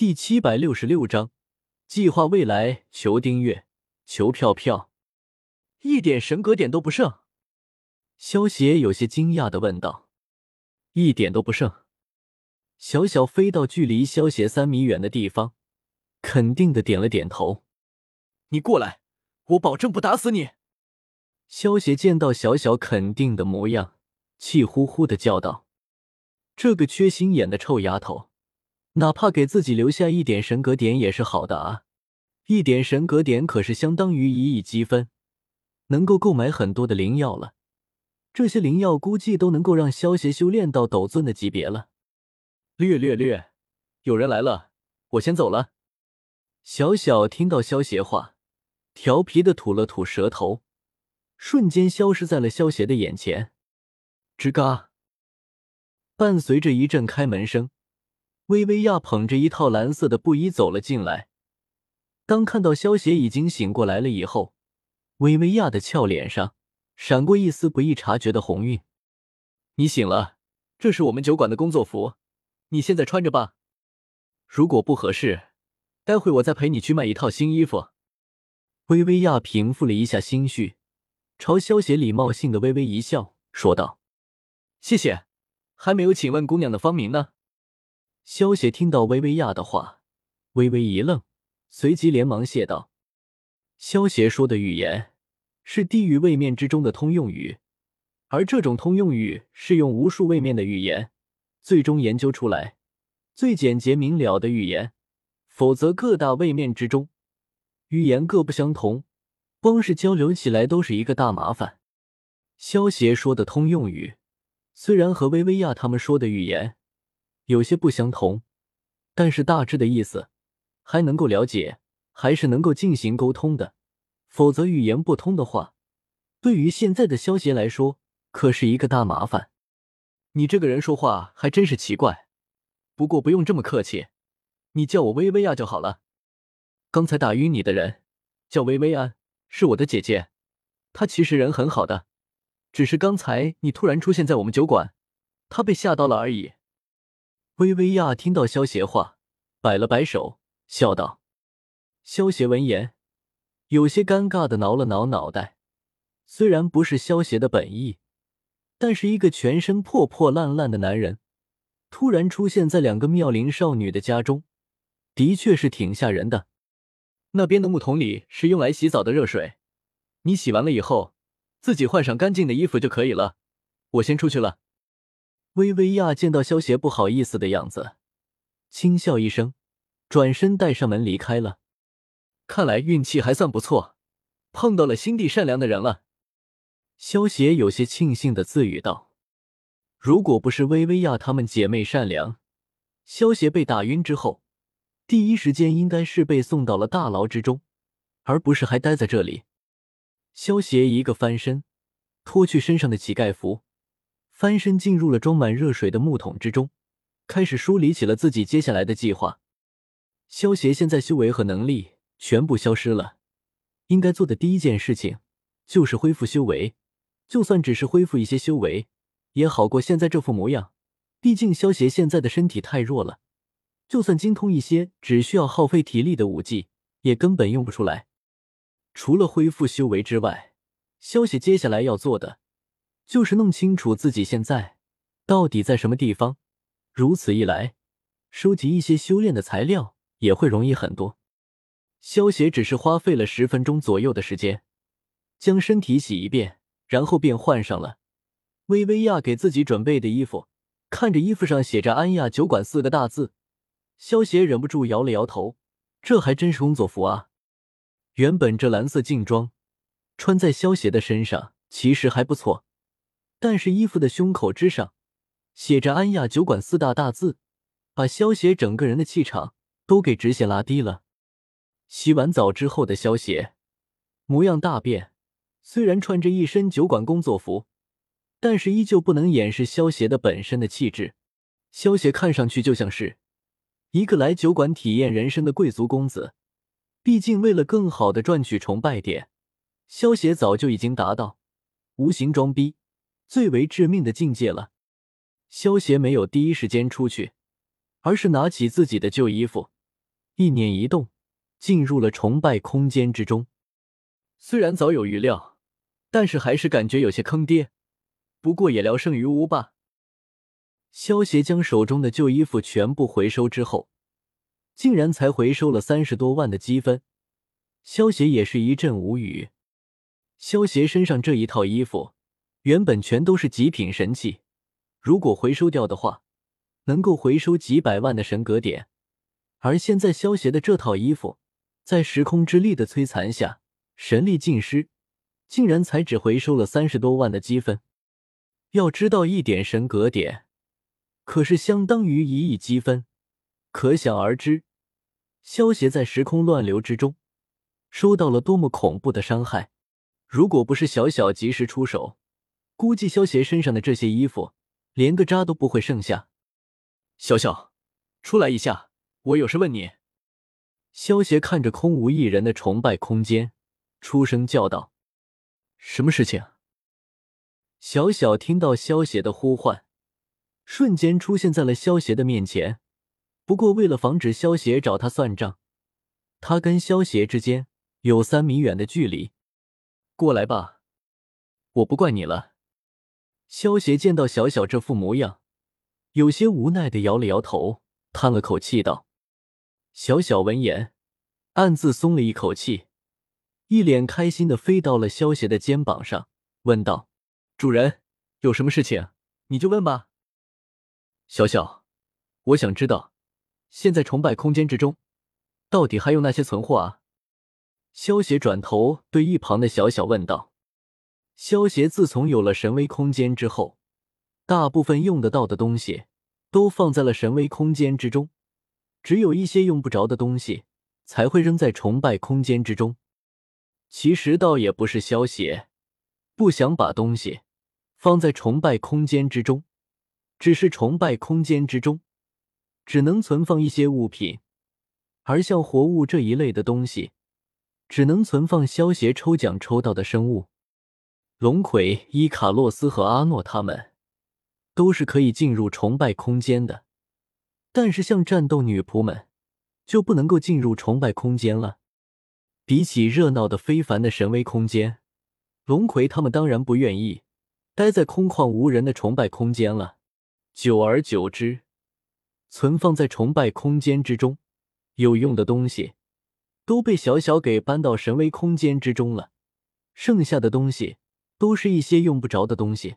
第七百六十六章，计划未来，求订阅，求票票，一点神格点都不剩。萧邪有些惊讶的问道：“一点都不剩？”小小飞到距离萧邪三米远的地方，肯定的点了点头：“你过来，我保证不打死你。”萧邪见到小小肯定的模样，气呼呼的叫道：“这个缺心眼的臭丫头！”哪怕给自己留下一点神格点也是好的啊！一点神格点可是相当于一亿积分，能够购买很多的灵药了。这些灵药估计都能够让萧邪修炼到斗尊的级别了。略略略，有人来了，我先走了。小小听到萧邪话，调皮的吐了吐舌头，瞬间消失在了萧邪的眼前。吱嘎，伴随着一阵开门声。薇薇娅捧着一套蓝色的布衣走了进来。当看到萧邪已经醒过来了以后，薇薇娅的俏脸上闪过一丝不易察觉的红晕。你醒了，这是我们酒馆的工作服，你现在穿着吧。如果不合适，待会我再陪你去买一套新衣服。薇薇娅平复了一下心绪，朝萧邪礼貌性的微微一笑，说道：“谢谢，还没有请问姑娘的芳名呢。”萧邪听到薇薇娅的话，微微一愣，随即连忙谢道：“萧邪说的语言是地狱位面之中的通用语，而这种通用语是用无数位面的语言最终研究出来最简洁明了的语言。否则，各大位面之中语言各不相同，光是交流起来都是一个大麻烦。萧邪说的通用语，虽然和薇薇娅他们说的语言。”有些不相同，但是大致的意思还能够了解，还是能够进行沟通的。否则语言不通的话，对于现在的萧协来说可是一个大麻烦。你这个人说话还真是奇怪，不过不用这么客气，你叫我薇薇娅就好了。刚才打晕你的人叫薇薇安，是我的姐姐，她其实人很好的，只是刚才你突然出现在我们酒馆，她被吓到了而已。薇薇娅听到萧邪话，摆了摆手，笑道：“萧邪闻言，有些尴尬的挠了挠脑袋。虽然不是萧邪的本意，但是一个全身破破烂烂的男人，突然出现在两个妙龄少女的家中，的确是挺吓人的。那边的木桶里是用来洗澡的热水，你洗完了以后，自己换上干净的衣服就可以了。我先出去了。”薇薇娅见到萧邪不好意思的样子，轻笑一声，转身带上门离开了。看来运气还算不错，碰到了心地善良的人了。萧邪有些庆幸的自语道：“如果不是薇薇娅她们姐妹善良，萧邪被打晕之后，第一时间应该是被送到了大牢之中，而不是还待在这里。”萧邪一个翻身，脱去身上的乞丐服。翻身进入了装满热水的木桶之中，开始梳理起了自己接下来的计划。萧协现在修为和能力全部消失了，应该做的第一件事情就是恢复修为。就算只是恢复一些修为，也好过现在这副模样。毕竟萧协现在的身体太弱了，就算精通一些只需要耗费体力的武技，也根本用不出来。除了恢复修为之外，萧协接下来要做的。就是弄清楚自己现在到底在什么地方，如此一来，收集一些修炼的材料也会容易很多。萧协只是花费了十分钟左右的时间，将身体洗一遍，然后便换上了薇薇娅给自己准备的衣服。看着衣服上写着“安亚酒馆”四个大字，萧协忍不住摇了摇头，这还真是工作服啊！原本这蓝色劲装穿在萧协的身上其实还不错。但是衣服的胸口之上写着“安亚酒馆”四大大字，把萧协整个人的气场都给直线拉低了。洗完澡之后的萧协模样大变，虽然穿着一身酒馆工作服，但是依旧不能掩饰萧协的本身的气质。萧协看上去就像是一个来酒馆体验人生的贵族公子。毕竟，为了更好的赚取崇拜点，萧协早就已经达到无形装逼。最为致命的境界了。萧协没有第一时间出去，而是拿起自己的旧衣服，一念一动，进入了崇拜空间之中。虽然早有预料，但是还是感觉有些坑爹。不过也聊胜于无吧。萧协将手中的旧衣服全部回收之后，竟然才回收了三十多万的积分。萧协也是一阵无语。萧协身上这一套衣服原本全都是极品神器，如果回收掉的话，能够回收几百万的神格点。而现在萧协的这套衣服，在时空之力的摧残下，神力尽失，竟然才只回收了三十多万的积分。要知道，一点神格点可是相当于一亿积分，可想而知，萧协在时空乱流之中受到了多么恐怖的伤害。如果不是小小及时出手，估计萧邪身上的这些衣服连个渣都不会剩下。小小，出来一下，我有事问你。萧邪看着空无一人的崇拜空间，出声叫道：“什么事情？”小小听到萧邪的呼唤，瞬间出现在了萧邪的面前。不过，为了防止萧邪找他算账，他跟萧邪之间有三米远的距离。过来吧，我不怪你了。萧邪见到小小这副模样，有些无奈的摇了摇头，叹了口气道：“小小闻言，暗自松了一口气，一脸开心的飞到了萧邪的肩膀上，问道。”主人，有什么事情你就问吧。小小，我想知道，现在崇拜空间之中，到底还有那些存货啊？萧邪转头对一旁的小小问道。萧协自从有了神威空间之后，大部分用得到的东西都放在了神威空间之中，只有一些用不着的东西才会扔在崇拜空间之中。其实倒也不是萧协不想把东西。放在崇拜空间之中，只是崇拜空间之中只能存放一些物品，而像活物这一类的东西，只能存放消协抽奖抽到的生物。龙葵、伊卡洛斯和阿诺他们都是可以进入崇拜空间的，但是像战斗女仆们就不能够进入崇拜空间了。比起热闹的非凡的神威空间，龙葵他们当然不愿意。待在空旷无人的崇拜空间了，久而久之，存放在崇拜空间之中有用的东西都被小小给搬到神威空间之中了，剩下的东西都是一些用不着的东西。